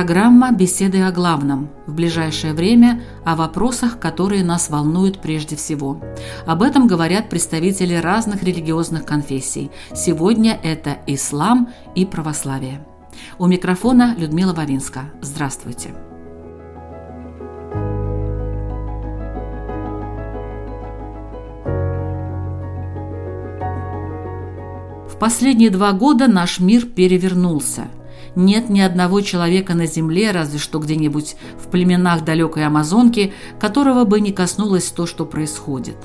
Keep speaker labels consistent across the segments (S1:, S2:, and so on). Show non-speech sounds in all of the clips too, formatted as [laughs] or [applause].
S1: Программа «Беседы о главном» в ближайшее время о вопросах, которые нас волнуют прежде всего. Об этом говорят представители разных религиозных конфессий. Сегодня это ислам и православие. У микрофона Людмила Вавинска. Здравствуйте. В последние два года наш мир перевернулся – нет ни одного человека на земле, разве что где-нибудь в племенах далекой Амазонки, которого бы не коснулось то, что происходит.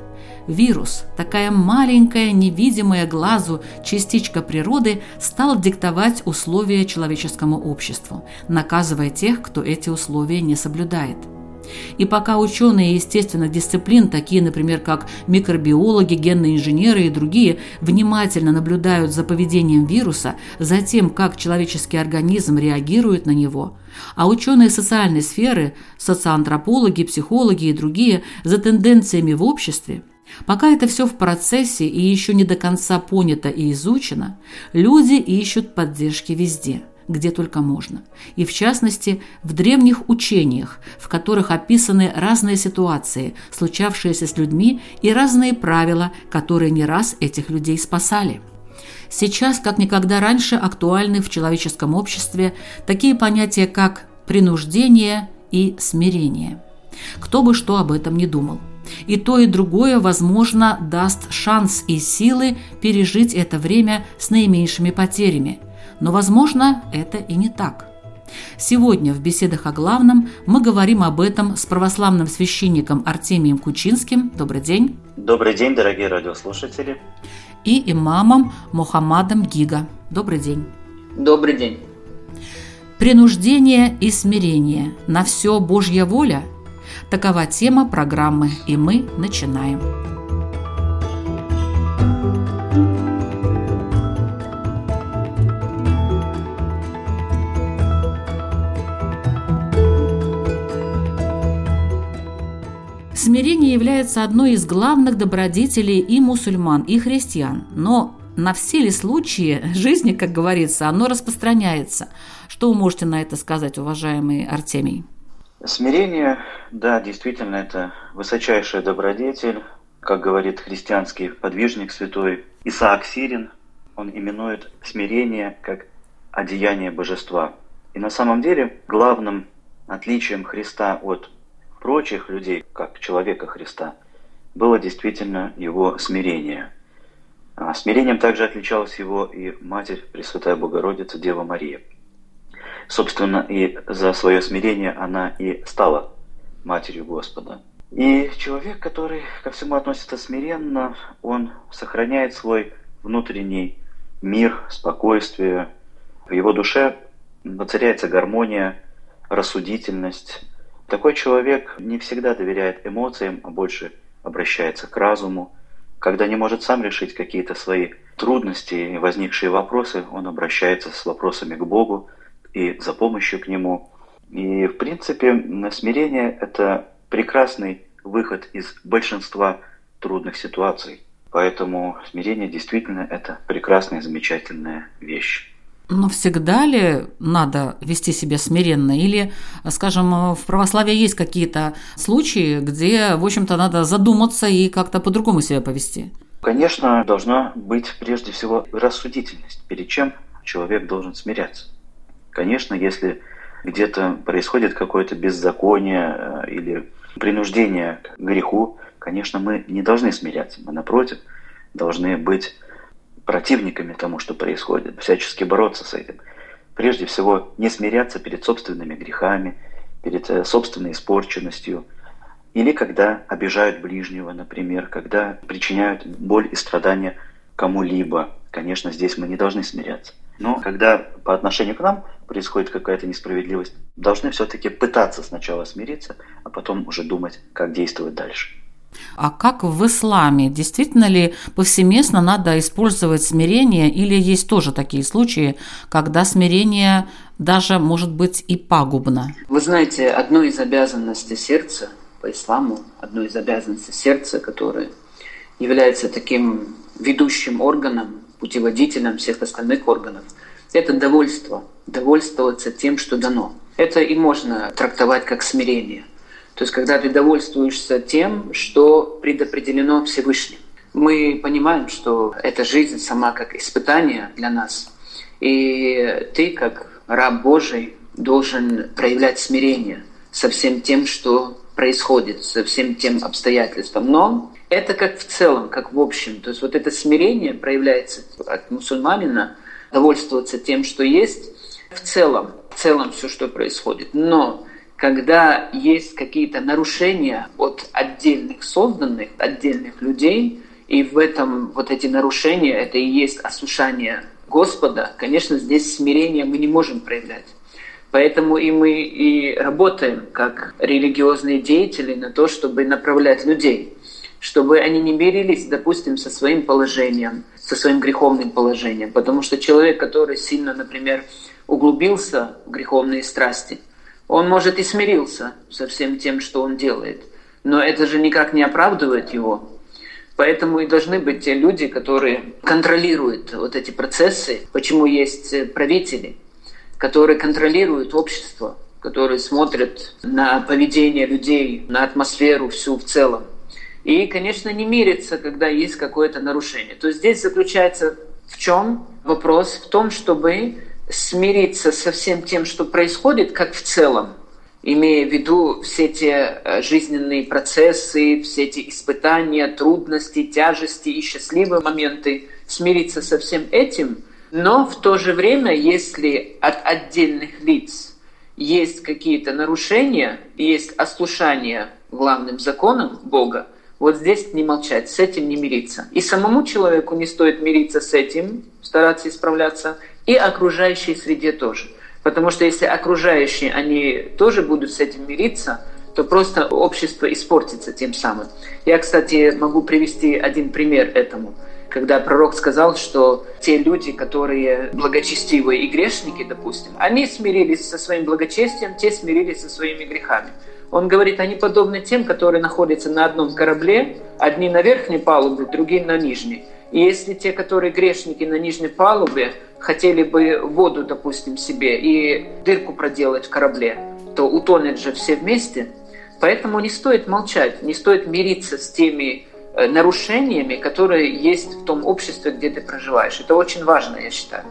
S1: Вирус, такая маленькая, невидимая глазу частичка природы, стал диктовать условия человеческому обществу, наказывая тех, кто эти условия не соблюдает – и пока ученые естественных дисциплин, такие, например, как микробиологи, генные инженеры и другие, внимательно наблюдают за поведением вируса, за тем, как человеческий организм реагирует на него, а ученые социальной сферы, социоантропологи, психологи и другие, за тенденциями в обществе, Пока это все в процессе и еще не до конца понято и изучено, люди ищут поддержки везде – где только можно. И в частности, в древних учениях, в которых описаны разные ситуации, случавшиеся с людьми, и разные правила, которые не раз этих людей спасали. Сейчас, как никогда раньше, актуальны в человеческом обществе такие понятия, как принуждение и смирение. Кто бы что об этом не думал. И то, и другое, возможно, даст шанс и силы пережить это время с наименьшими потерями – но, возможно, это и не так. Сегодня в беседах о главном мы говорим об этом с православным священником Артемием Кучинским. Добрый день.
S2: Добрый день, дорогие радиослушатели.
S1: И имамом Мухаммадом Гига. Добрый день.
S3: Добрый день.
S1: Принуждение и смирение. На все Божья воля. Такова тема программы, и мы начинаем. Смирение является одной из главных добродетелей и мусульман, и христиан. Но на все ли случаи жизни, как говорится, оно распространяется? Что вы можете на это сказать, уважаемый Артемий?
S2: Смирение, да, действительно, это высочайшая добродетель. Как говорит христианский подвижник святой Исаак Сирин, он именует смирение как одеяние божества. И на самом деле главным отличием Христа от прочих людей, как человека Христа, было действительно его смирение. А смирением также отличалась его и Матерь Пресвятая Богородица Дева Мария. Собственно, и за свое смирение она и стала Матерью Господа. И человек, который ко всему относится смиренно, он сохраняет свой внутренний мир, спокойствие. В его душе воцаряется гармония, рассудительность, такой человек не всегда доверяет эмоциям, а больше обращается к разуму. Когда не может сам решить какие-то свои трудности и возникшие вопросы, он обращается с вопросами к Богу и за помощью к Нему. И, в принципе, смирение – это прекрасный выход из большинства трудных ситуаций. Поэтому смирение действительно это прекрасная, замечательная вещь.
S1: Но всегда ли надо вести себя смиренно? Или, скажем, в православии есть какие-то случаи, где, в общем-то, надо задуматься и как-то по-другому себя повести?
S2: Конечно, должна быть прежде всего рассудительность, перед чем человек должен смиряться. Конечно, если где-то происходит какое-то беззаконие э, или принуждение к греху, конечно, мы не должны смиряться. Мы, напротив, должны быть противниками тому, что происходит, всячески бороться с этим. Прежде всего, не смиряться перед собственными грехами, перед э, собственной испорченностью, или когда обижают ближнего, например, когда причиняют боль и страдания кому-либо. Конечно, здесь мы не должны смиряться. Но когда по отношению к нам происходит какая-то несправедливость, должны все-таки пытаться сначала смириться, а потом уже думать, как действовать дальше.
S1: А как в исламе? Действительно ли повсеместно надо использовать смирение или есть тоже такие случаи, когда смирение даже может быть и пагубно?
S3: Вы знаете, одной из обязанностей сердца по исламу, одной из обязанностей сердца, которая является таким ведущим органом, путеводителем всех остальных органов, это довольство, довольствоваться тем, что дано. Это и можно трактовать как смирение – то есть, когда ты довольствуешься тем, что предопределено Всевышним. Мы понимаем, что эта жизнь сама как испытание для нас. И ты, как раб Божий, должен проявлять смирение со всем тем, что происходит, со всем тем обстоятельством. Но это как в целом, как в общем. То есть вот это смирение проявляется от мусульманина, довольствоваться тем, что есть, в целом, в целом все, что происходит. Но когда есть какие-то нарушения от отдельных созданных, отдельных людей, и в этом вот эти нарушения, это и есть ослушание Господа, конечно, здесь смирение мы не можем проявлять. Поэтому и мы и работаем как религиозные деятели на то, чтобы направлять людей, чтобы они не мирились, допустим, со своим положением, со своим греховным положением. Потому что человек, который сильно, например, углубился в греховные страсти – он, может, и смирился со всем тем, что он делает, но это же никак не оправдывает его. Поэтому и должны быть те люди, которые контролируют вот эти процессы. Почему есть правители, которые контролируют общество, которые смотрят на поведение людей, на атмосферу всю в целом. И, конечно, не мирятся, когда есть какое-то нарушение. То есть здесь заключается в чем вопрос? В том, чтобы смириться со всем тем, что происходит, как в целом, имея в виду все те э, жизненные процессы, все эти испытания, трудности, тяжести и счастливые моменты, смириться со всем этим, но в то же время, если от отдельных лиц есть какие-то нарушения, есть ослушание главным законам Бога, вот здесь не молчать, с этим не мириться. И самому человеку не стоит мириться с этим, стараться исправляться, и окружающей среде тоже. Потому что если окружающие, они тоже будут с этим мириться, то просто общество испортится тем самым. Я, кстати, могу привести один пример этому. Когда пророк сказал, что те люди, которые благочестивые и грешники, допустим, они смирились со своим благочестием, те смирились со своими грехами. Он говорит, они подобны тем, которые находятся на одном корабле, одни на верхней палубе, другие на нижней. И если те, которые грешники на нижней палубе, хотели бы воду, допустим, себе и дырку проделать в корабле, то утонет же все вместе. Поэтому не стоит молчать, не стоит мириться с теми э, нарушениями, которые есть в том обществе, где ты проживаешь. Это очень важно, я считаю.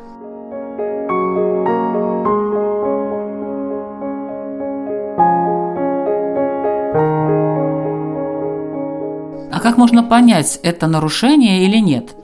S1: А как можно понять, это нарушение или нет?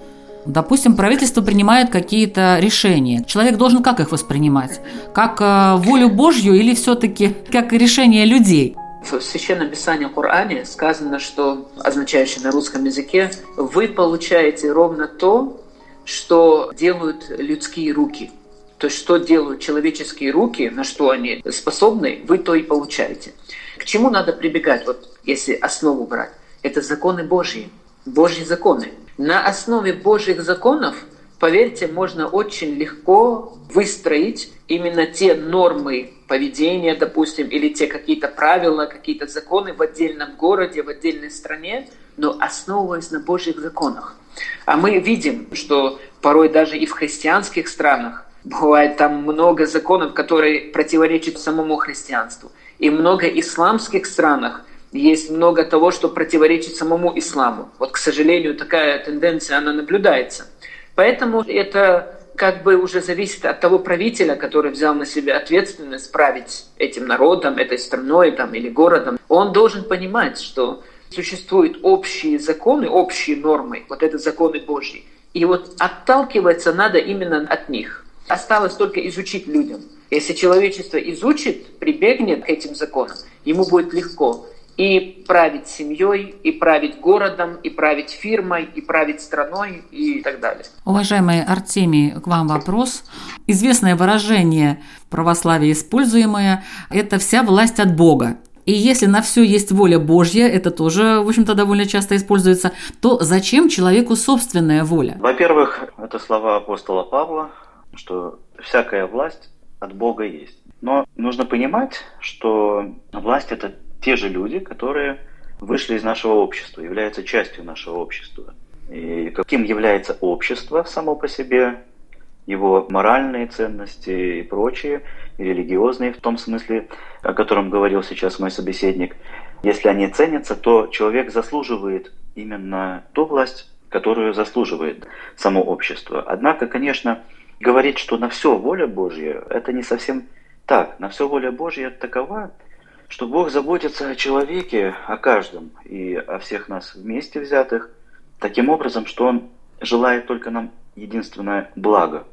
S1: Допустим, правительство принимает какие-то решения. Человек должен как их воспринимать? Как э, волю Божью или все-таки как решение людей?
S3: В Священном Писании Коране сказано, что, означающее на русском языке, вы получаете ровно то, что делают людские руки. То есть, что делают человеческие руки, на что они способны, вы то и получаете. К чему надо прибегать, вот если основу брать? Это законы Божьи, Божьи законы. На основе Божьих законов, поверьте, можно очень легко выстроить именно те нормы поведения, допустим, или те какие-то правила, какие-то законы в отдельном городе, в отдельной стране, но основываясь на Божьих законах. А мы видим, что порой даже и в христианских странах бывает там много законов, которые противоречат самому христианству. И много исламских странах есть много того, что противоречит самому исламу. Вот, к сожалению, такая тенденция, она наблюдается. Поэтому это как бы уже зависит от того правителя, который взял на себя ответственность править этим народом, этой страной там, или городом. Он должен понимать, что существуют общие законы, общие нормы, вот это законы Божьи. И вот отталкиваться надо именно от них. Осталось только изучить людям. Если человечество изучит, прибегнет к этим законам, ему будет легко. И править семьей, и править городом, и править фирмой, и править страной и так далее.
S1: Уважаемый Артемий, к вам вопрос. Известное выражение в православии используемое – это «вся власть от Бога». И если на все есть воля Божья, это тоже, в общем-то, довольно часто используется, то зачем человеку собственная воля?
S2: Во-первых, это слова апостола Павла, что всякая власть от Бога есть. Но нужно понимать, что власть – это те же люди, которые вышли из нашего общества, являются частью нашего общества. И каким является общество само по себе, его моральные ценности и прочие, и религиозные в том смысле, о котором говорил сейчас мой собеседник. Если они ценятся, то человек заслуживает именно ту власть, которую заслуживает само общество. Однако, конечно, говорить, что на все воля Божья, это не совсем так. На все воля Божья такова, что Бог заботится о человеке, о каждом и о всех нас вместе взятых, таким образом, что Он желает только нам единственное благо.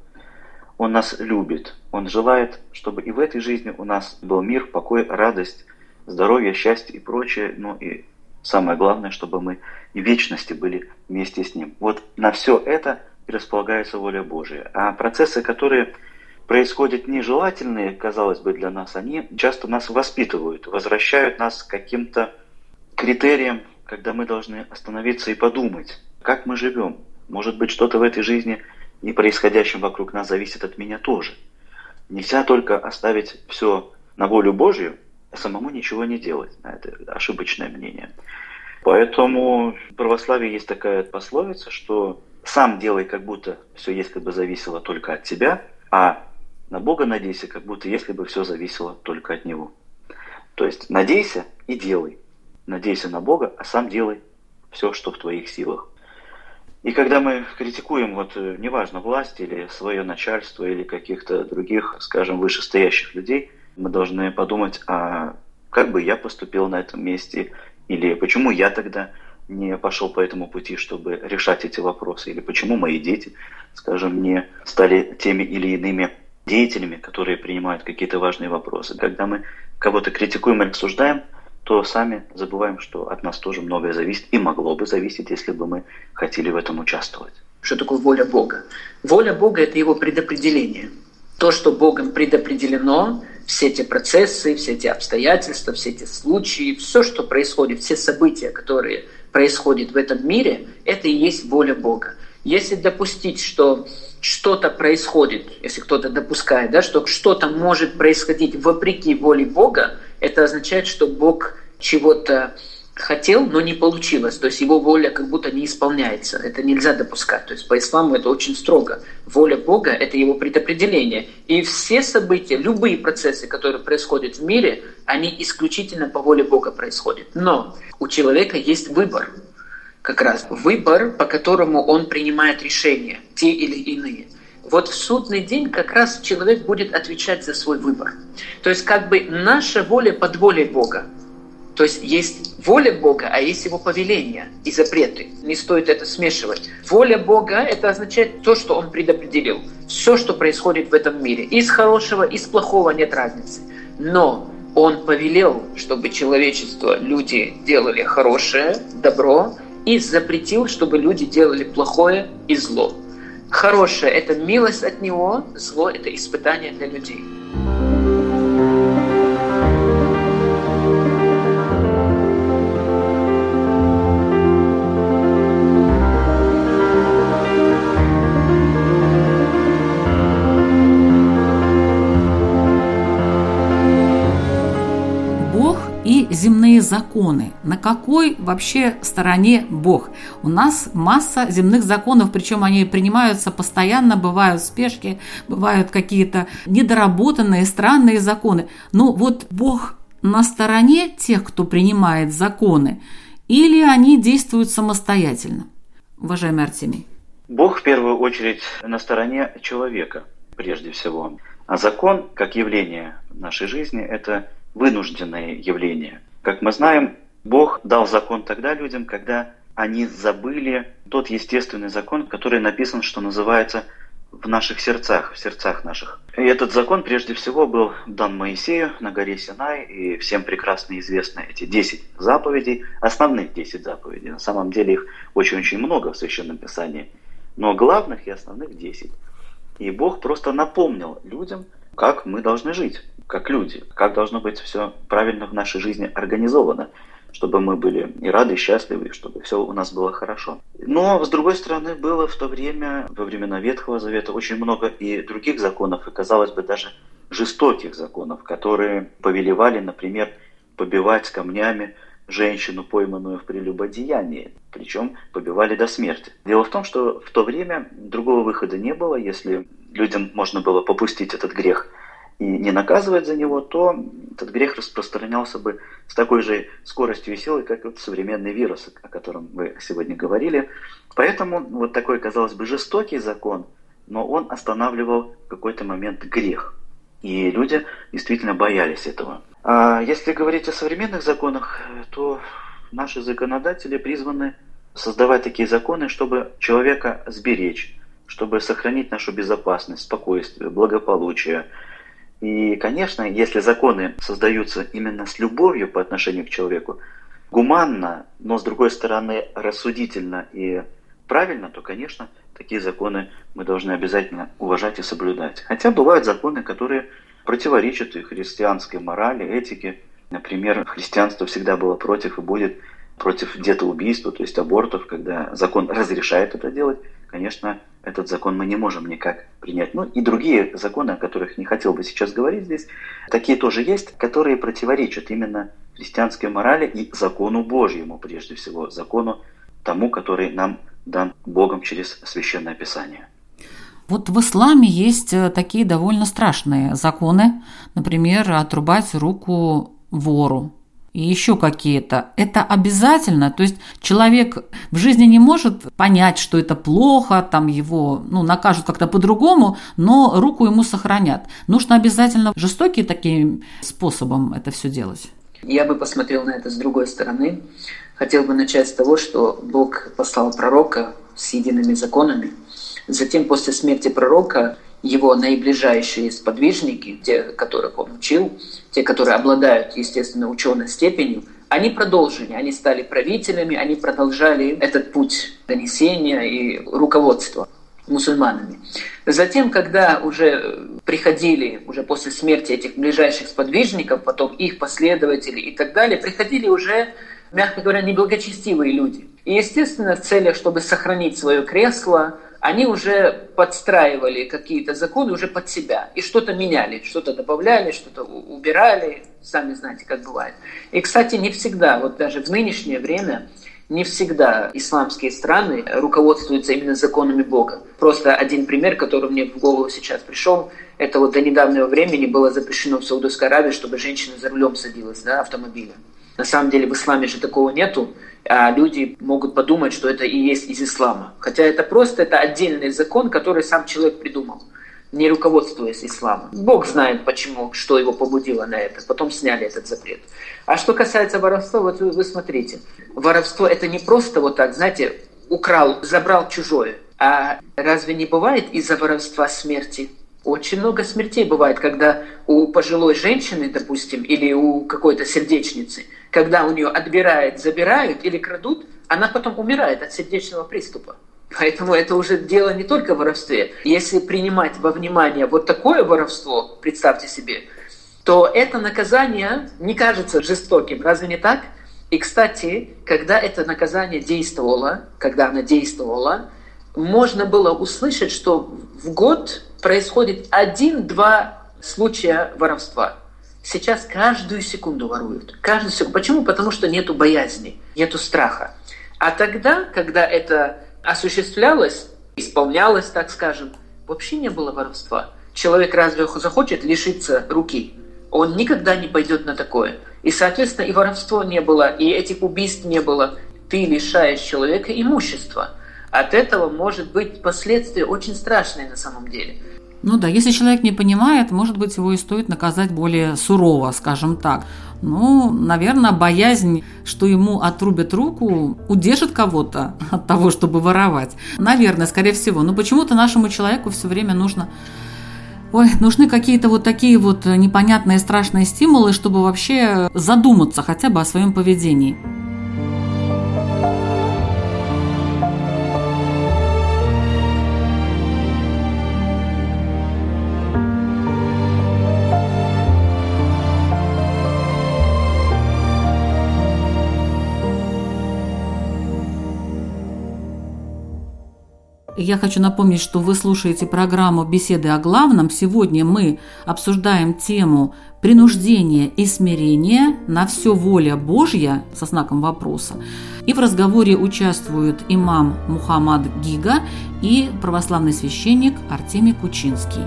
S2: Он нас любит. Он желает, чтобы и в этой жизни у нас был мир, покой, радость, здоровье, счастье и прочее. Ну и самое главное, чтобы мы и вечности были вместе с Ним. Вот на все это и располагается воля Божия. А процессы, которые происходят нежелательные, казалось бы, для нас, они часто нас воспитывают, возвращают нас к каким-то критериям, когда мы должны остановиться и подумать, как мы живем. Может быть, что-то в этой жизни и происходящем вокруг нас зависит от меня тоже. Нельзя только оставить все на волю Божью, а самому ничего не делать. Это ошибочное мнение. Поэтому в православии есть такая пословица, что сам делай, как будто все если бы зависело только от тебя, а на Бога надейся, как будто если бы все зависело только от Него. То есть надейся и делай. Надейся на Бога, а сам делай все, что в твоих силах. И когда мы критикуем, вот э, неважно, власть или свое начальство или каких-то других, скажем, вышестоящих людей, мы должны подумать, а как бы я поступил на этом месте, или почему я тогда не пошел по этому пути, чтобы решать эти вопросы, или почему мои дети, скажем, не стали теми или иными деятелями, которые принимают какие-то важные вопросы. Когда мы кого-то критикуем или обсуждаем, то сами забываем, что от нас тоже многое зависит и могло бы зависеть, если бы мы хотели в этом участвовать.
S3: Что такое воля Бога? Воля Бога – это его предопределение. То, что Богом предопределено, все эти процессы, все эти обстоятельства, все эти случаи, все, что происходит, все события, которые происходят в этом мире, это и есть воля Бога. Если допустить, что что-то происходит, если кто-то допускает, да, что что-то может происходить вопреки воле Бога, это означает, что Бог чего-то хотел, но не получилось. То есть его воля как будто не исполняется. Это нельзя допускать. То есть по исламу это очень строго. Воля Бога – это его предопределение. И все события, любые процессы, которые происходят в мире, они исключительно по воле Бога происходят. Но у человека есть выбор как раз выбор, по которому он принимает решения, те или иные. Вот в судный день как раз человек будет отвечать за свой выбор. То есть как бы наша воля под волей Бога. То есть есть воля Бога, а есть его повеления и запреты. Не стоит это смешивать. Воля Бога – это означает то, что Он предопределил. Все, что происходит в этом мире. Из хорошего, из плохого нет разницы. Но Он повелел, чтобы человечество, люди делали хорошее, добро, и запретил, чтобы люди делали плохое и зло. Хорошее – это милость от Него, зло – это испытание для людей.
S1: Земные законы. На какой вообще стороне Бог? У нас масса земных законов, причем они принимаются постоянно, бывают спешки, бывают какие-то недоработанные, странные законы. Но вот Бог на стороне тех, кто принимает законы, или они действуют самостоятельно? Уважаемый Артемий.
S2: Бог в первую очередь на стороне человека, прежде всего. А закон, как явление нашей жизни, это вынужденное явление. Как мы знаем, Бог дал закон тогда людям, когда они забыли тот естественный закон, который написан, что называется в наших сердцах, в сердцах наших. И этот закон прежде всего был дан Моисею на горе Синай, и всем прекрасно известны эти 10 заповедей, основных 10 заповедей. На самом деле их очень-очень много в Священном Писании, но главных и основных 10. И Бог просто напомнил людям, как мы должны жить, как люди, как должно быть все правильно в нашей жизни организовано чтобы мы были и рады, и счастливы, чтобы все у нас было хорошо. Но, с другой стороны, было в то время, во времена Ветхого Завета, очень много и других законов, и, казалось бы, даже жестоких законов, которые повелевали, например, побивать камнями женщину, пойманную в прелюбодеянии, причем побивали до смерти. Дело в том, что в то время другого выхода не было, если людям можно было попустить этот грех – и не наказывать за него, то этот грех распространялся бы с такой же скоростью и силой, как вот современный вирус, о котором вы сегодня говорили. Поэтому вот такой, казалось бы, жестокий закон, но он останавливал в какой-то момент грех. И люди действительно боялись этого. А если говорить о современных законах, то наши законодатели призваны создавать такие законы, чтобы человека сберечь, чтобы сохранить нашу безопасность, спокойствие, благополучие, и, конечно, если законы создаются именно с любовью по отношению к человеку, гуманно, но с другой стороны рассудительно и правильно, то, конечно, такие законы мы должны обязательно уважать и соблюдать. Хотя бывают законы, которые противоречат и христианской морали, этике. Например, христианство всегда было против и будет против детоубийства, то есть абортов, когда закон разрешает это делать, конечно, этот закон мы не можем никак принять. Ну и другие законы, о которых не хотел бы сейчас говорить здесь, такие тоже есть, которые противоречат именно христианской морали и закону Божьему, прежде всего, закону тому, который нам дан Богом через Священное Писание.
S1: Вот в исламе есть э, такие довольно страшные законы, например, отрубать руку вору и еще какие-то. Это обязательно, то есть человек в жизни не может понять, что это плохо, там его ну, накажут как-то по-другому, но руку ему сохранят. Нужно обязательно жестокие таким способом это все делать.
S3: Я бы посмотрел на это с другой стороны. Хотел бы начать с того, что Бог послал пророка с едиными законами. Затем, после смерти пророка, его наиближайшие сподвижники, те, которых он учил, те, которые обладают, естественно, ученой степенью, они продолжили, они стали правителями, они продолжали этот путь донесения и руководства мусульманами. Затем, когда уже приходили, уже после смерти этих ближайших сподвижников, потом их последователи и так далее, приходили уже, мягко говоря, неблагочестивые люди. И, естественно, в целях, чтобы сохранить свое кресло, они уже подстраивали какие-то законы уже под себя и что-то меняли, что-то добавляли, что-то убирали, сами знаете, как бывает. И, кстати, не всегда, вот даже в нынешнее время, не всегда исламские страны руководствуются именно законами Бога. Просто один пример, который мне в голову сейчас пришел, это вот до недавнего времени было запрещено в Саудовской Аравии, чтобы женщина за рулем садилась да, автомобиля. На самом деле в исламе же такого нету люди могут подумать, что это и есть из ислама. Хотя это просто это отдельный закон, который сам человек придумал, не руководствуясь исламом. Бог знает почему, что его побудило на это. Потом сняли этот запрет. А что касается воровства, вот вы, вы смотрите. Воровство это не просто вот так, знаете, украл, забрал чужое. А разве не бывает из-за воровства смерти? Очень много смертей бывает, когда у пожилой женщины, допустим, или у какой-то сердечницы, когда у нее отбирают, забирают или крадут, она потом умирает от сердечного приступа. Поэтому это уже дело не только в воровстве. Если принимать во внимание вот такое воровство, представьте себе, то это наказание не кажется жестоким. Разве не так? И, кстати, когда это наказание действовало, когда оно действовало, можно было услышать, что в год происходит один-два случая воровства. Сейчас каждую секунду воруют. Каждую секунду. Почему? Потому что нету боязни, нету страха. А тогда, когда это осуществлялось, исполнялось, так скажем, вообще не было воровства. Человек разве захочет лишиться руки? Он никогда не пойдет на такое. И, соответственно, и воровства не было, и этих убийств не было. Ты лишаешь человека имущества. От этого может быть последствия очень страшные на самом деле.
S1: Ну да, если человек не понимает, может быть, его и стоит наказать более сурово, скажем так. Ну, наверное, боязнь, что ему отрубят руку, удержит кого-то [laughs] от того, чтобы воровать. Наверное, скорее всего. Но почему-то нашему человеку все время нужно Ой, нужны какие-то вот такие вот непонятные страшные стимулы, чтобы вообще задуматься хотя бы о своем поведении. Я хочу напомнить, что вы слушаете программу «Беседы о главном». Сегодня мы обсуждаем тему принуждения и смирения на все воля Божья со знаком вопроса. И в разговоре участвуют имам Мухаммад Гига и православный священник Артемий Кучинский.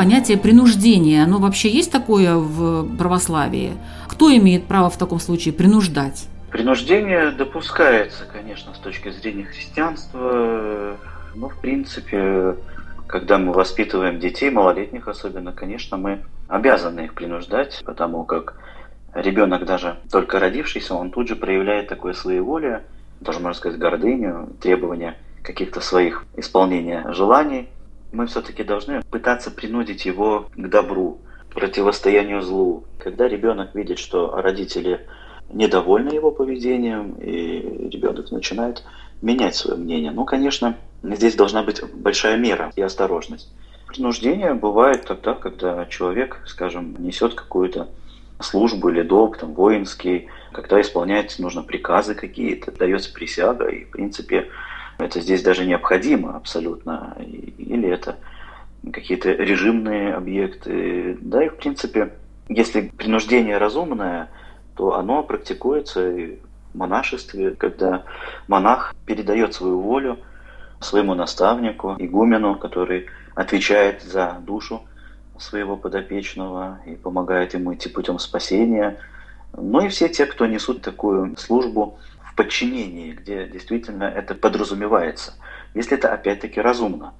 S1: Понятие принуждения, оно вообще есть такое в православии? Кто имеет право в таком случае принуждать?
S2: Принуждение допускается, конечно, с точки зрения христианства, но в принципе, когда мы воспитываем детей, малолетних особенно, конечно, мы обязаны их принуждать, потому как ребенок даже только родившийся, он тут же проявляет такое своеволие, даже можно сказать гордыню, требования каких-то своих исполнения желаний – мы все-таки должны пытаться принудить его к добру, противостоянию злу. Когда ребенок видит, что родители недовольны его поведением, и ребенок начинает менять свое мнение. Ну, конечно, здесь должна быть большая мера и осторожность. Принуждение бывает тогда, когда человек, скажем, несет какую-то службу или долг, там, воинский, когда исполняется, нужно приказы какие-то, дается присяга, и, в принципе, это здесь даже необходимо абсолютно. Или это какие-то режимные объекты. Да, и в принципе, если принуждение разумное, то оно практикуется и в монашестве, когда монах передает свою волю своему наставнику, игумену, который отвечает за душу своего подопечного и помогает ему идти путем спасения. Ну и все те, кто несут такую службу в подчинении, где действительно это подразумевается, если это опять-таки разумно.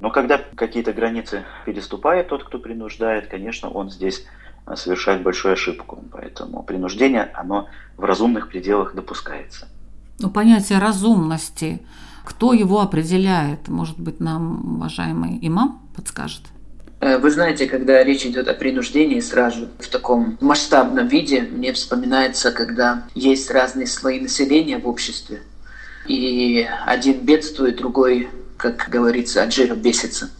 S2: Но когда какие-то границы переступает тот, кто принуждает, конечно, он здесь совершает большую ошибку. Поэтому принуждение, оно в разумных пределах допускается.
S1: Ну, понятие разумности, кто его определяет? Может быть, нам уважаемый имам подскажет?
S3: Э, вы знаете, когда речь идет о принуждении сразу в таком масштабном виде, мне вспоминается, когда есть разные слои населения в обществе, и один бедствует, другой, как говорится, от жира бесится.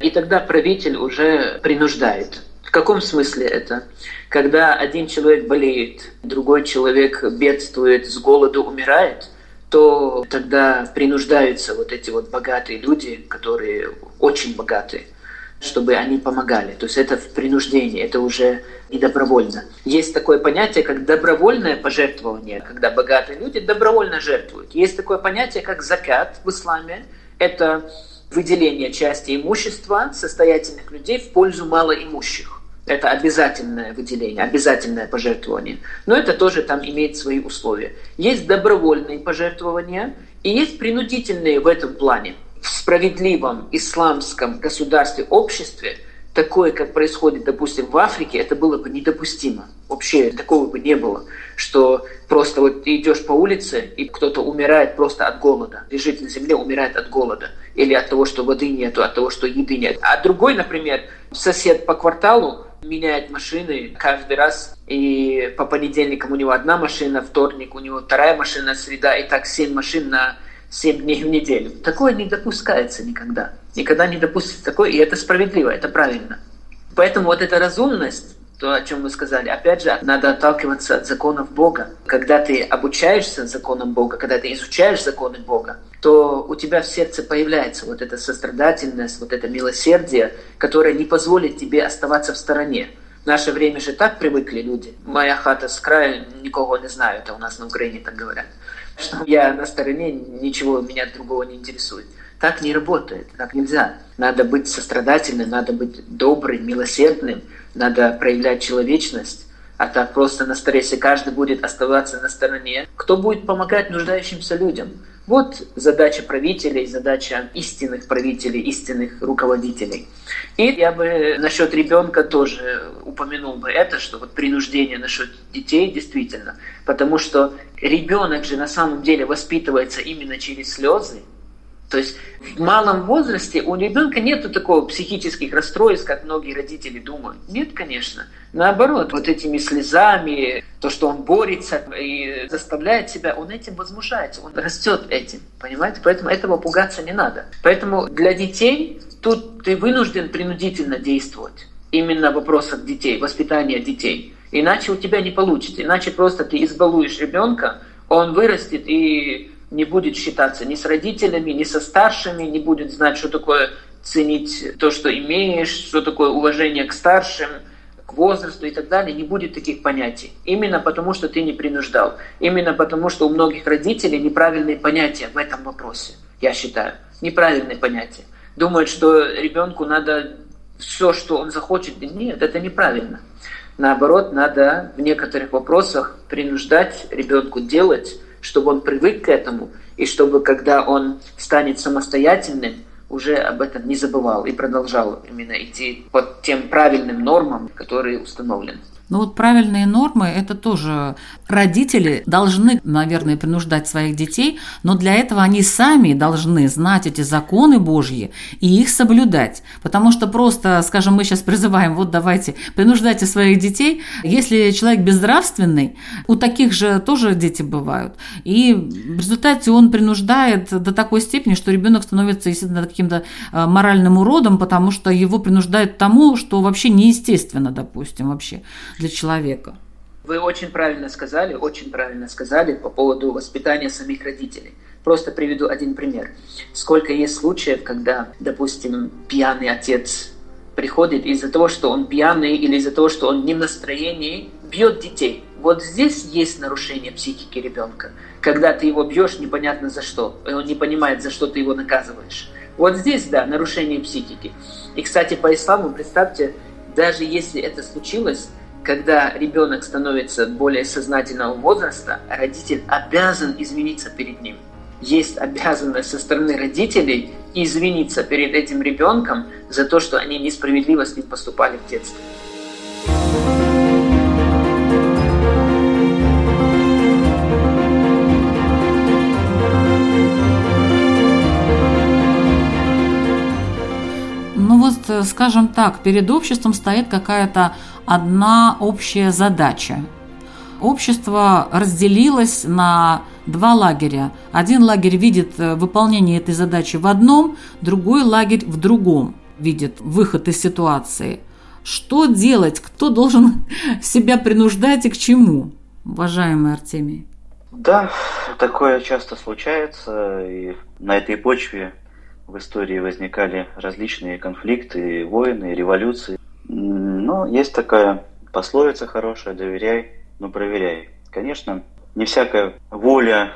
S3: И тогда правитель уже принуждает. В каком смысле это? Когда один человек болеет, другой человек бедствует, с голоду умирает, то тогда принуждаются вот эти вот богатые люди, которые очень богатые – чтобы они помогали. То есть это в принуждении, это уже не добровольно. Есть такое понятие, как добровольное пожертвование, когда богатые люди добровольно жертвуют. Есть такое понятие, как закат в исламе. Это выделение части имущества состоятельных людей в пользу малоимущих. Это обязательное выделение, обязательное пожертвование. Но это тоже там имеет свои условия. Есть добровольные пожертвования и есть принудительные в этом плане в справедливом исламском государстве, обществе, такое, как происходит, допустим, в Африке, это было бы недопустимо. Вообще такого бы не было, что просто вот ты идешь по улице, и кто-то умирает просто от голода, лежит на земле, умирает от голода, или от того, что воды нету, от того, что еды нет. А другой, например, сосед по кварталу меняет машины каждый раз, и по понедельникам у него одна машина, вторник у него вторая машина, среда, и так семь машин на 7 дней в неделю. Такое не допускается никогда. Никогда не допустится такое, и это справедливо, это правильно. Поэтому вот эта разумность, то, о чем вы сказали, опять же, надо отталкиваться от законов Бога. Когда ты обучаешься законам Бога, когда ты изучаешь законы Бога, то у тебя в сердце появляется вот эта сострадательность, вот это милосердие, которое не позволит тебе оставаться в стороне. В наше время же так привыкли люди. Моя хата с краю, никого не знаю, это у нас на Украине так говорят что я на стороне, ничего меня другого не интересует. Так не работает, так нельзя. Надо быть сострадательным, надо быть добрым, милосердным, надо проявлять человечность. А так просто на если каждый будет оставаться на стороне, кто будет помогать нуждающимся людям? Вот задача правителей, задача истинных правителей, истинных руководителей. И я бы насчет ребенка тоже упомянул бы это, что вот принуждение насчет детей действительно, потому что ребенок же на самом деле воспитывается именно через слезы, то есть в малом возрасте у ребенка нет такого психических расстройств, как многие родители думают. Нет, конечно. Наоборот, вот этими слезами, то, что он борется и заставляет себя, он этим возмущается, он растет этим, понимаете? Поэтому этого пугаться не надо. Поэтому для детей тут ты вынужден принудительно действовать. Именно в вопросах детей, воспитания детей. Иначе у тебя не получится. Иначе просто ты избалуешь ребенка, он вырастет и не будет считаться ни с родителями, ни со старшими, не будет знать, что такое ценить то, что имеешь, что такое уважение к старшим, к возрасту и так далее, не будет таких понятий. Именно потому, что ты не принуждал. Именно потому, что у многих родителей неправильные понятия в этом вопросе, я считаю. Неправильные понятия. Думают, что ребенку надо все, что он захочет. Нет, это неправильно. Наоборот, надо в некоторых вопросах принуждать ребенку делать чтобы он привык к этому, и чтобы, когда он станет самостоятельным, уже об этом не забывал и продолжал именно идти под тем правильным нормам, которые установлены.
S1: Ну вот правильные нормы – это тоже родители должны, наверное, принуждать своих детей, но для этого они сами должны знать эти законы Божьи и их соблюдать. Потому что просто, скажем, мы сейчас призываем, вот давайте, принуждайте своих детей. Если человек безнравственный, у таких же тоже дети бывают. И в результате он принуждает до такой степени, что ребенок становится, естественно, каким-то э, моральным уродом, потому что его принуждают тому, что вообще неестественно, допустим, вообще для человека.
S3: Вы очень правильно сказали, очень правильно сказали по поводу воспитания самих родителей. Просто приведу один пример. Сколько есть случаев, когда, допустим, пьяный отец приходит из-за того, что он пьяный или из-за того, что он не в настроении, бьет детей. Вот здесь есть нарушение психики ребенка. Когда ты его бьешь, непонятно за что. И он не понимает, за что ты его наказываешь. Вот здесь, да, нарушение психики. И, кстати, по исламу, представьте, даже если это случилось, когда ребенок становится более сознательного возраста, родитель обязан извиниться перед ним. Есть обязанность со стороны родителей извиниться перед этим ребенком за то, что они несправедливо с ним поступали в детстве.
S1: Скажем так, перед обществом стоит какая-то одна общая задача. Общество разделилось на два лагеря. Один лагерь видит э, выполнение этой задачи в одном, другой лагерь в другом видит выход из ситуации. Что делать? Кто должен [laughs] себя принуждать и к чему, уважаемый Артемий?
S2: Да, такое часто случается, и на этой почве в истории возникали различные конфликты, войны, революции. Но есть такая пословица хорошая «доверяй, но проверяй». Конечно, не всякая воля,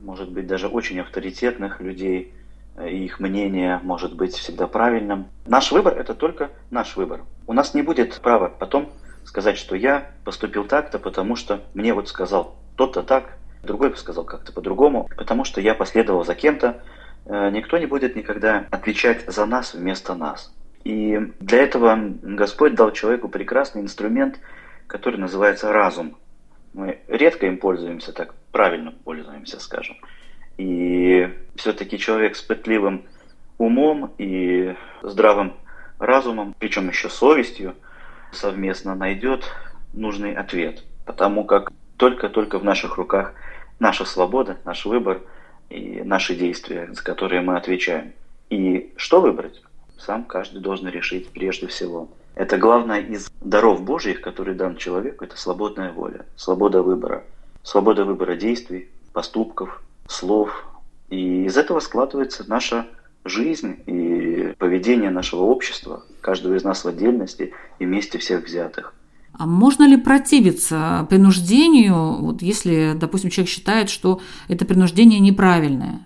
S2: может быть, даже очень авторитетных людей э, и их мнение может быть всегда правильным. Наш выбор – это только наш выбор. У нас не будет права потом сказать, что я поступил так-то, потому что мне вот сказал тот-то так, другой сказал как-то по-другому, потому что я последовал за кем-то. Э, никто не будет никогда отвечать за нас вместо нас. И для этого Господь дал человеку прекрасный инструмент, который называется разум. Мы редко им пользуемся, так правильно пользуемся, скажем. И все-таки человек с пытливым умом и здравым разумом, причем еще совестью, совместно найдет нужный ответ. Потому как только-только в наших руках наша свобода, наш выбор и наши действия, за которые мы отвечаем. И что выбрать? сам каждый должен решить прежде всего. Это главное из даров Божьих, которые дан человеку, это свободная воля, свобода выбора. Свобода выбора действий, поступков, слов. И из этого складывается наша жизнь и поведение нашего общества, каждого из нас в отдельности и вместе всех взятых.
S1: А можно ли противиться принуждению, вот если, допустим, человек считает, что это принуждение неправильное?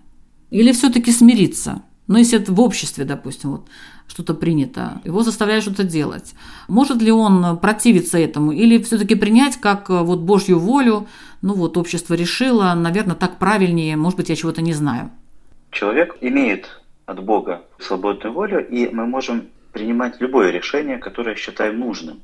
S1: Или все-таки смириться? Но если это в обществе, допустим, вот что-то принято, его заставляют что-то делать. Может ли он противиться этому или все-таки принять как вот Божью волю, ну вот общество решило, наверное, так правильнее, может быть, я чего-то не знаю.
S2: Человек имеет от Бога свободную волю, и мы можем принимать любое решение, которое считаем нужным.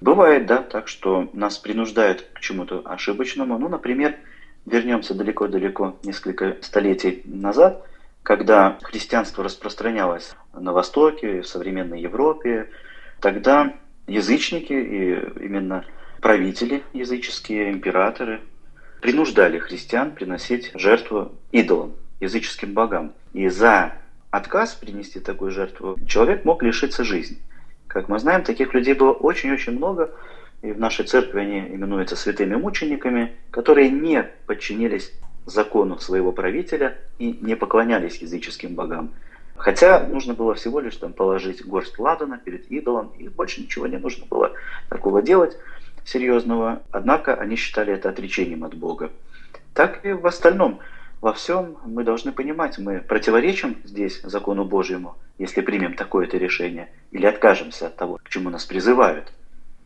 S2: Бывает, да, так, что нас принуждают к чему-то ошибочному. Ну, например, вернемся далеко-далеко, несколько столетий назад, когда христианство распространялось на Востоке, в современной Европе, тогда язычники и именно правители языческие, императоры, принуждали христиан приносить жертву идолам, языческим богам. И за отказ принести такую жертву человек мог лишиться жизни. Как мы знаем, таких людей было очень-очень много, и в нашей церкви они именуются святыми мучениками, которые не подчинились закону своего правителя и не поклонялись языческим богам. Хотя нужно было всего лишь там положить горсть ладана перед идолом, и больше ничего не нужно было такого делать серьезного. Однако они считали это отречением от Бога. Так и в остальном – во всем мы должны понимать, мы противоречим здесь закону Божьему, если примем такое-то решение, или откажемся от того, к чему нас призывают.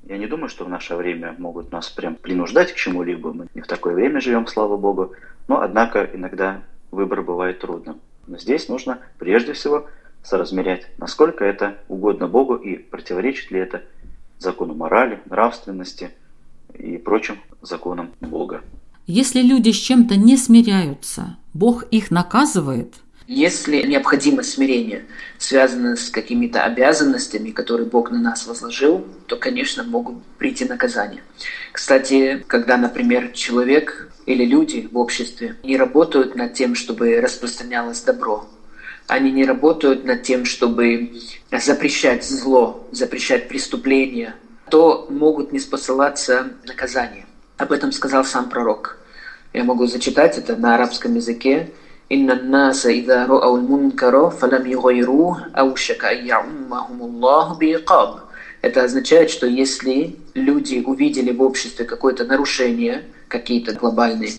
S2: Я не думаю, что в наше время могут нас прям принуждать к чему-либо. Мы не в такое время живем, слава Богу. Но, однако, иногда выбор бывает трудным. Но здесь нужно прежде всего соразмерять, насколько это угодно Богу и противоречит ли это закону морали, нравственности и прочим законам Бога.
S1: Если люди с чем-то не смиряются, Бог их наказывает?
S3: Если необходимость смирения связана с какими-то обязанностями, которые Бог на нас возложил, то, конечно, могут прийти наказания. Кстати, когда, например, человек или люди в обществе не работают над тем, чтобы распространялось добро, они не работают над тем, чтобы запрещать зло, запрещать преступления, то могут не спосылаться наказания. Об этом сказал сам пророк. Я могу зачитать это на арабском языке. «Инна наса ида ру'ау мункаро фалам югайру аушака яуммахумуллаху биикаб». Это означает, что если люди увидели в обществе какое-то нарушение, какие-то глобальные,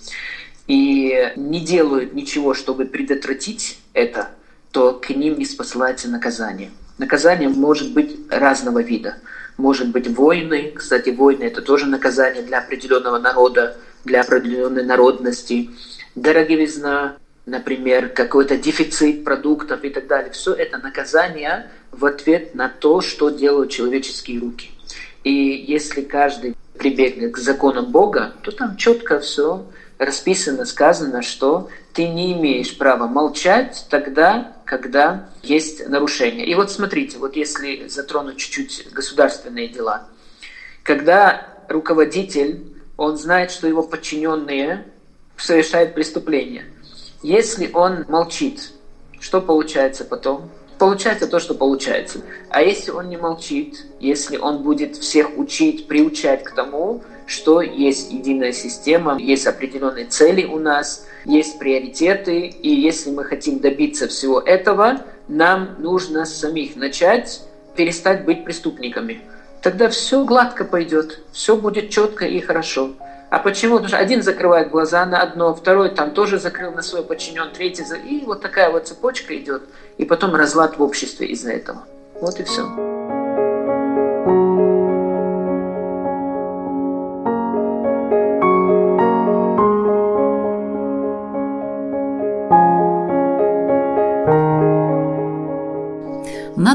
S3: и не делают ничего, чтобы предотвратить это, то к ним не спосылается наказание. Наказание может быть разного вида – может быть войны. Кстати, войны – это тоже наказание для определенного народа, для определенной народности. Дороговизна, например, какой-то дефицит продуктов и так далее. Все это наказание в ответ на то, что делают человеческие руки. И если каждый прибегнет к законам Бога, то там четко все расписано, сказано, что ты не имеешь права молчать тогда, когда есть нарушение. И вот смотрите, вот если затронуть чуть-чуть государственные дела, когда руководитель, он знает, что его подчиненные совершают преступление. Если он молчит, что получается потом? Получается то, что получается. А если он не молчит, если он будет всех учить, приучать к тому, что есть единая система, есть определенные цели у нас, есть приоритеты, и если мы хотим добиться всего этого, нам нужно самих начать перестать быть преступниками. Тогда все гладко пойдет, все будет четко и хорошо. А почему? Потому что один закрывает глаза на одно, второй там тоже закрыл на свой подчинен, третий... И вот такая вот цепочка идет. И потом разлад в обществе из-за этого. Вот и все.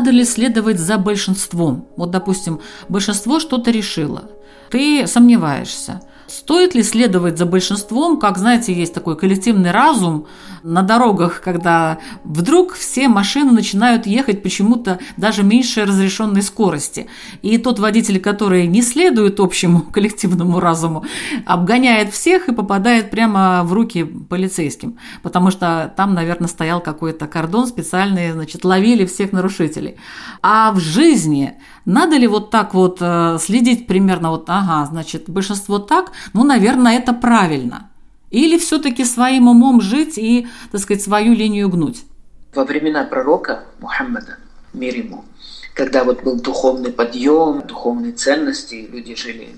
S1: Надо ли следовать за большинством? Вот, допустим, большинство что-то решило. Ты сомневаешься. Стоит ли следовать за большинством, как, знаете, есть такой коллективный разум на дорогах, когда вдруг все машины начинают ехать почему-то даже меньше разрешенной скорости. И тот водитель, который не следует общему [laughs] коллективному разуму, обгоняет всех и попадает прямо в руки полицейским, потому что там, наверное, стоял какой-то кордон специальный, значит, ловили всех нарушителей. А в жизни надо ли вот так вот э, следить примерно вот, ага, значит, большинство так, ну, наверное, это правильно. Или все-таки своим умом жить и, так сказать, свою линию гнуть?
S3: Во времена пророка Мухаммада, мир ему, когда вот был духовный подъем, духовные ценности, люди жили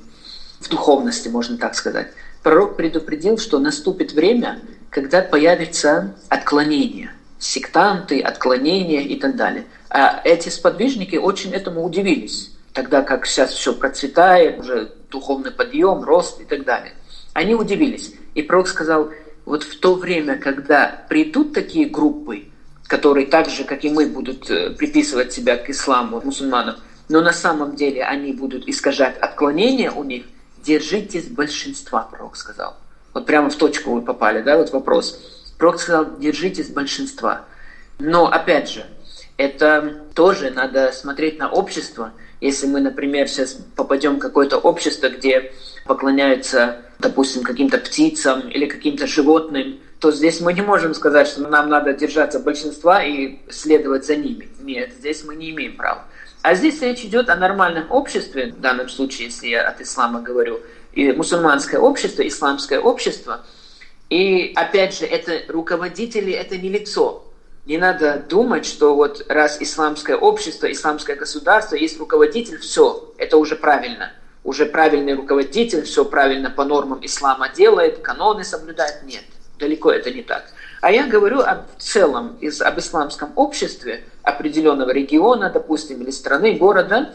S3: в духовности, можно так сказать. Пророк предупредил, что наступит время, когда появится отклонение, сектанты, отклонения и так далее. А эти сподвижники очень этому удивились, тогда как сейчас все процветает, уже духовный подъем, рост и так далее. Они удивились. И пророк сказал, вот в то время, когда придут такие группы, которые так же, как и мы, будут э, приписывать себя к исламу, мусульманам, но на самом деле они будут искажать отклонения у них, держитесь большинства, пророк сказал. Вот прямо в точку вы попали, да, вот вопрос. Пророк сказал, держитесь большинства. Но, опять же, это тоже надо смотреть на общество. Если мы, например, сейчас попадем в какое-то общество, где поклоняются, допустим, каким-то птицам или каким-то животным, то здесь мы не можем сказать, что нам надо держаться большинства и следовать за ними. Нет, здесь мы не имеем права. А здесь речь идет о нормальном обществе, в данном случае, если я от ислама говорю, и мусульманское общество, исламское общество. И опять же, это руководители, это не лицо. Не надо думать, что вот раз исламское общество, исламское государство, есть руководитель, все, это уже правильно. Уже правильный руководитель, все правильно по нормам ислама делает, каноны соблюдает. Нет далеко это не так. А я говорю о целом, из, об исламском обществе определенного региона, допустим, или страны, города,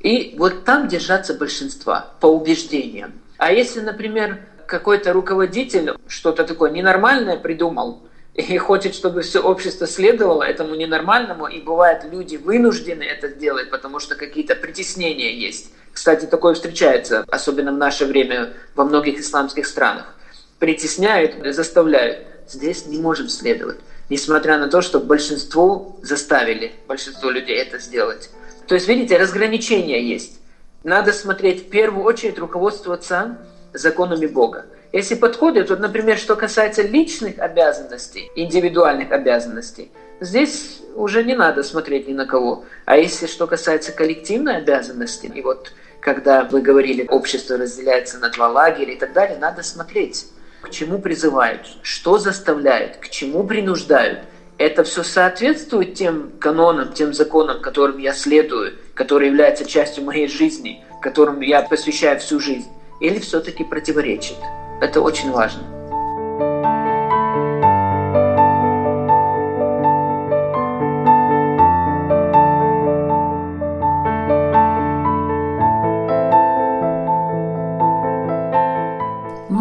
S3: и вот там держаться большинства по убеждениям. А если, например, какой-то руководитель что-то такое ненормальное придумал, и хочет, чтобы все общество следовало этому ненормальному, и бывает, люди вынуждены это сделать, потому что какие-то притеснения есть. Кстати, такое встречается, особенно в наше время во многих исламских странах притесняют, заставляют. Здесь не можем следовать, несмотря на то, что большинство заставили, большинство людей это сделать. То есть, видите, разграничения есть. Надо смотреть в первую очередь руководствоваться законами Бога. Если подходит, вот, например, что касается личных обязанностей, индивидуальных обязанностей, здесь уже не надо смотреть ни на кого. А если что касается коллективной обязанности, и вот когда вы говорили, общество разделяется на два лагеря и так далее, надо смотреть к чему призывают, что заставляют, к чему принуждают. Это все соответствует тем канонам, тем законам, которым я следую, которые являются частью моей жизни, которым я посвящаю всю жизнь, или все-таки противоречит. Это очень важно.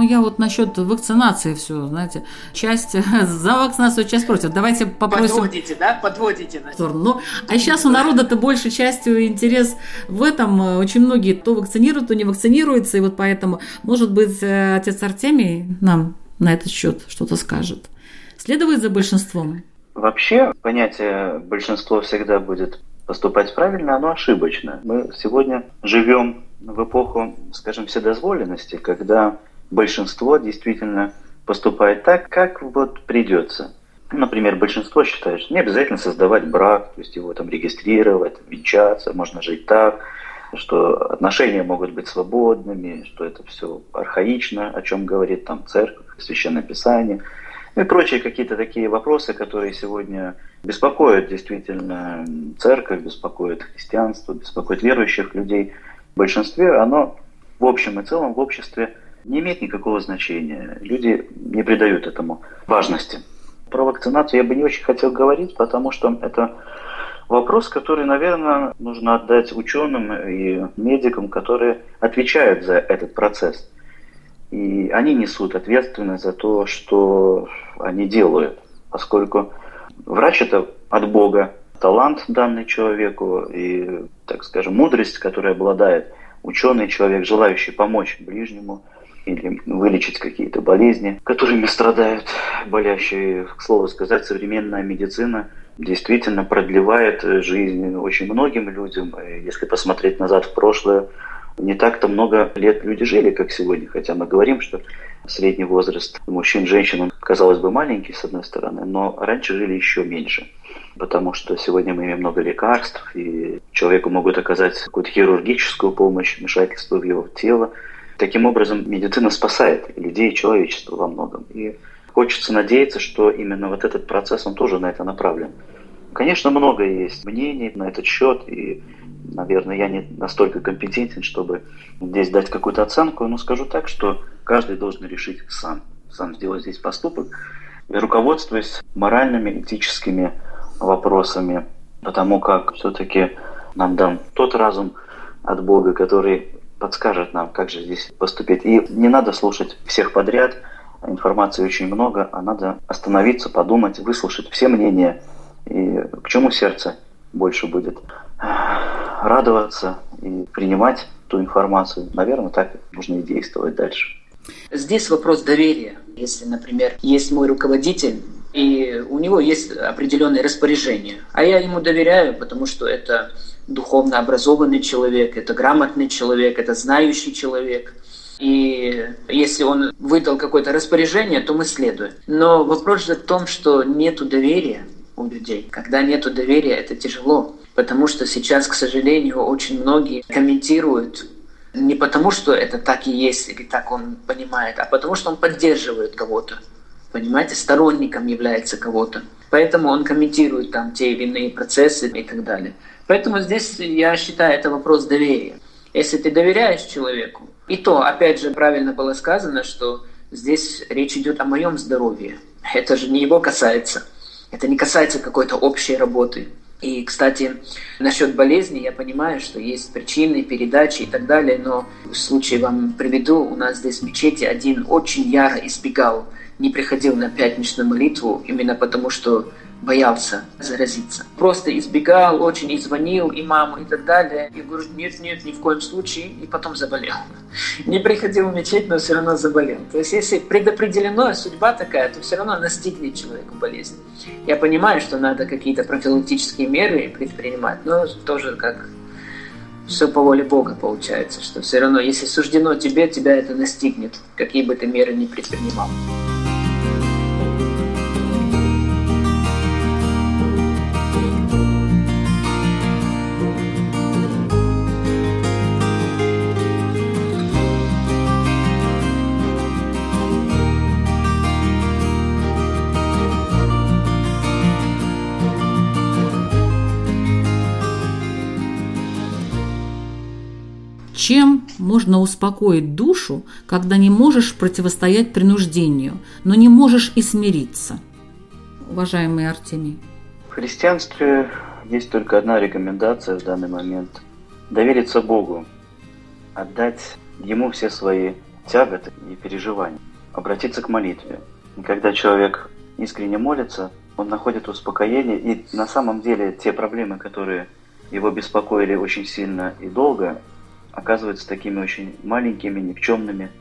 S1: Я вот насчет вакцинации все, знаете, часть [laughs] за вакцинацию, часть против. Давайте попросим...
S3: Подводите, да? Подводите.
S1: Ну, а сейчас у народа-то больше частью интерес в этом. Очень многие то вакцинируют, то не вакцинируются, и вот поэтому, может быть, э, отец Артемий нам на этот счет что-то скажет. Следовать за большинством?
S2: Вообще, понятие «большинство всегда будет поступать правильно», оно ошибочно. Мы сегодня живем в эпоху, скажем, вседозволенности, когда большинство действительно поступает так, как вот придется. Например, большинство считает, что не обязательно создавать брак, то есть его там регистрировать, венчаться, можно жить так, что отношения могут быть свободными, что это все архаично, о чем говорит там церковь, священное писание, ну и прочие какие-то такие вопросы, которые сегодня беспокоят действительно церковь, беспокоят христианство, беспокоят верующих людей. В большинстве оно в общем и целом в обществе не имеет никакого значения. Люди не придают этому важности. Про вакцинацию я бы не очень хотел говорить, потому что это вопрос, который, наверное, нужно отдать ученым и медикам, которые отвечают за этот процесс. И они несут ответственность за то, что они делают, поскольку врач это от Бога, талант данный человеку и, так скажем, мудрость, которая обладает ученый человек, желающий помочь ближнему – или вылечить какие-то болезни, которыми страдают болящие. К слову сказать, современная медицина действительно продлевает жизнь очень многим людям. Если посмотреть назад в прошлое, не так-то много лет люди жили, как сегодня, хотя мы говорим, что средний возраст мужчин женщин, он, казалось бы, маленький, с одной стороны, но раньше жили еще меньше, потому что сегодня мы имеем много лекарств, и человеку могут оказать какую-то хирургическую помощь, вмешательство в его тело, Таким образом, медицина спасает людей и человечество во многом. И хочется надеяться, что именно вот этот процесс, он тоже на это направлен. Конечно, много есть мнений на этот счет, и, наверное, я не настолько компетентен, чтобы здесь дать какую-то оценку, но скажу так, что каждый должен решить сам, сам сделать здесь поступок, руководствуясь моральными, этическими вопросами, потому как все-таки нам дан тот разум от Бога, который подскажет нам, как же здесь поступить. И не надо слушать всех подряд, информации очень много, а надо остановиться, подумать, выслушать все мнения, и к чему сердце больше будет радоваться и принимать ту информацию. Наверное, так нужно и действовать дальше.
S3: Здесь вопрос доверия. Если, например, есть мой руководитель, и у него есть определенные распоряжения, а я ему доверяю, потому что это духовно образованный человек, это грамотный человек, это знающий человек. И если он выдал какое-то распоряжение, то мы следуем. Но вопрос же в том, что нет доверия у людей. Когда нет доверия, это тяжело. Потому что сейчас, к сожалению, очень многие комментируют не потому, что это так и есть, или так он понимает, а потому, что он поддерживает кого-то. Понимаете, сторонником является кого-то. Поэтому он комментирует там те или иные процессы и так далее. Поэтому здесь я считаю, это вопрос доверия. Если ты доверяешь человеку, и то, опять же, правильно было сказано, что здесь речь идет о моем здоровье. Это же не его касается. Это не касается какой-то общей работы. И, кстати, насчет болезни я понимаю, что есть причины, передачи и так далее, но в случае вам приведу, у нас здесь в мечети один очень яро избегал, не приходил на пятничную молитву, именно потому что боялся заразиться. Просто избегал, очень и звонил и маму и так далее. И говорю, нет, нет, ни в коем случае. И потом заболел. [laughs] Не приходил в мечеть, но все равно заболел. То есть если предопределено, судьба такая, то все равно настигнет человеку болезнь. Я понимаю, что надо какие-то профилактические меры предпринимать, но тоже как все по воле Бога получается, что все равно, если суждено тебе, тебя это настигнет, какие бы ты меры ни предпринимал.
S1: Чем можно успокоить душу, когда не можешь противостоять принуждению, но не можешь и смириться? Уважаемый Артемий.
S2: В христианстве есть только одна рекомендация в данный момент – довериться Богу, отдать Ему все свои тяготы и переживания, обратиться к молитве. И когда человек искренне молится, он находит успокоение, и на самом деле те проблемы, которые его беспокоили очень сильно и долго, оказываются такими очень маленькими, никчемными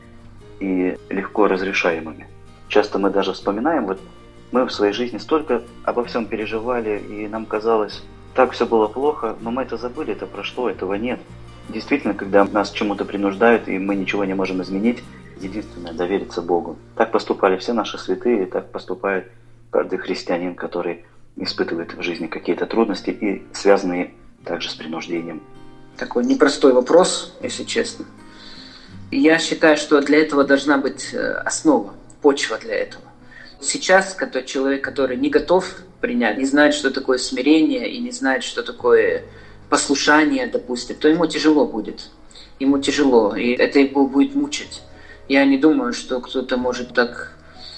S2: и легко разрешаемыми. Часто мы даже вспоминаем, вот мы в своей жизни столько обо всем переживали, и нам казалось, так все было плохо, но мы это забыли, это прошло, этого нет. Действительно, когда нас чему-то принуждают, и мы ничего не можем изменить, единственное – довериться Богу. Так поступали все наши святые, так поступает каждый христианин, который испытывает в жизни какие-то трудности и связанные также с принуждением
S3: такой непростой вопрос, если честно. Я считаю, что для этого должна быть э, основа, почва для этого. Сейчас когда человек, который не готов принять, не знает, что такое смирение и не знает, что такое послушание, допустим, то ему тяжело будет. Ему тяжело, и это его будет мучить. Я не думаю, что кто-то может так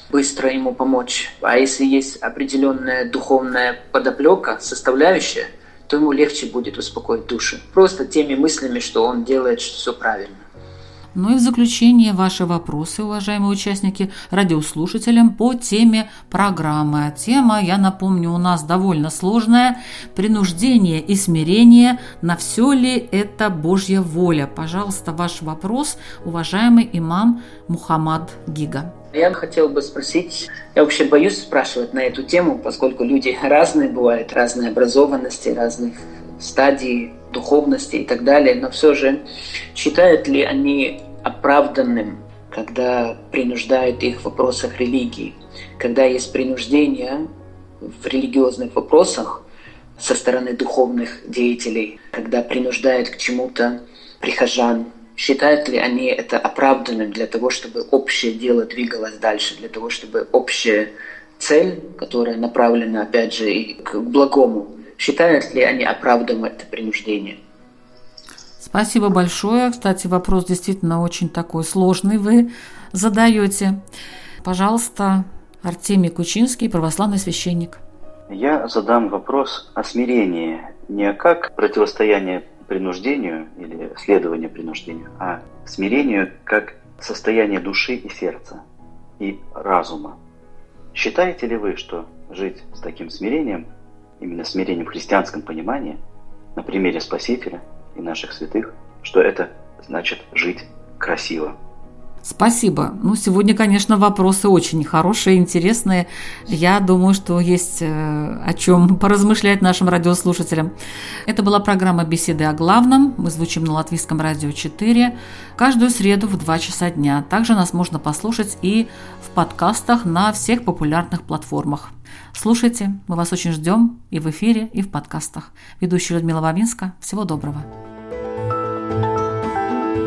S3: быстро ему помочь. А если есть определенная духовная подоплека, составляющая – то ему легче будет успокоить душу. Просто теми мыслями, что он делает все правильно.
S1: Ну и в заключение ваши вопросы, уважаемые участники, радиослушателям по теме программы. Тема, я напомню, у нас довольно сложная. Принуждение и смирение. На все ли это Божья воля? Пожалуйста, ваш вопрос, уважаемый имам Мухаммад Гига.
S3: Я хотел бы спросить, я вообще боюсь спрашивать на эту тему, поскольку люди [laughs] разные бывают, разные образованности, разных стадий духовности и так далее, но все же считают ли они оправданным, когда принуждают их в вопросах религии, когда есть принуждение в религиозных вопросах со стороны духовных деятелей, когда принуждают к чему-то прихожан, считают ли они это оправданным для того, чтобы общее дело двигалось дальше, для того, чтобы общее цель, которая направлена, опять же, и к благому, считают ли они оправданным это принуждение?
S1: Спасибо большое. Кстати, вопрос действительно очень такой сложный вы задаете. Пожалуйста, Артемий Кучинский, православный священник.
S2: Я задам вопрос о смирении не как противостояние принуждению или следование принуждению, а смирению как состояние души и сердца и разума. Считаете ли вы, что жить с таким смирением, именно смирением в христианском понимании, на примере Спасителя и наших святых, что это значит жить красиво?
S1: Спасибо. Ну, сегодня, конечно, вопросы очень хорошие, интересные. Я думаю, что есть э, о чем поразмышлять нашим радиослушателям. Это была программа «Беседы о главном». Мы звучим на Латвийском радио 4 каждую среду в 2 часа дня. Также нас можно послушать и в подкастах на всех популярных платформах. Слушайте, мы вас очень ждем и в эфире, и в подкастах. Ведущая Людмила Вавинска. Всего доброго.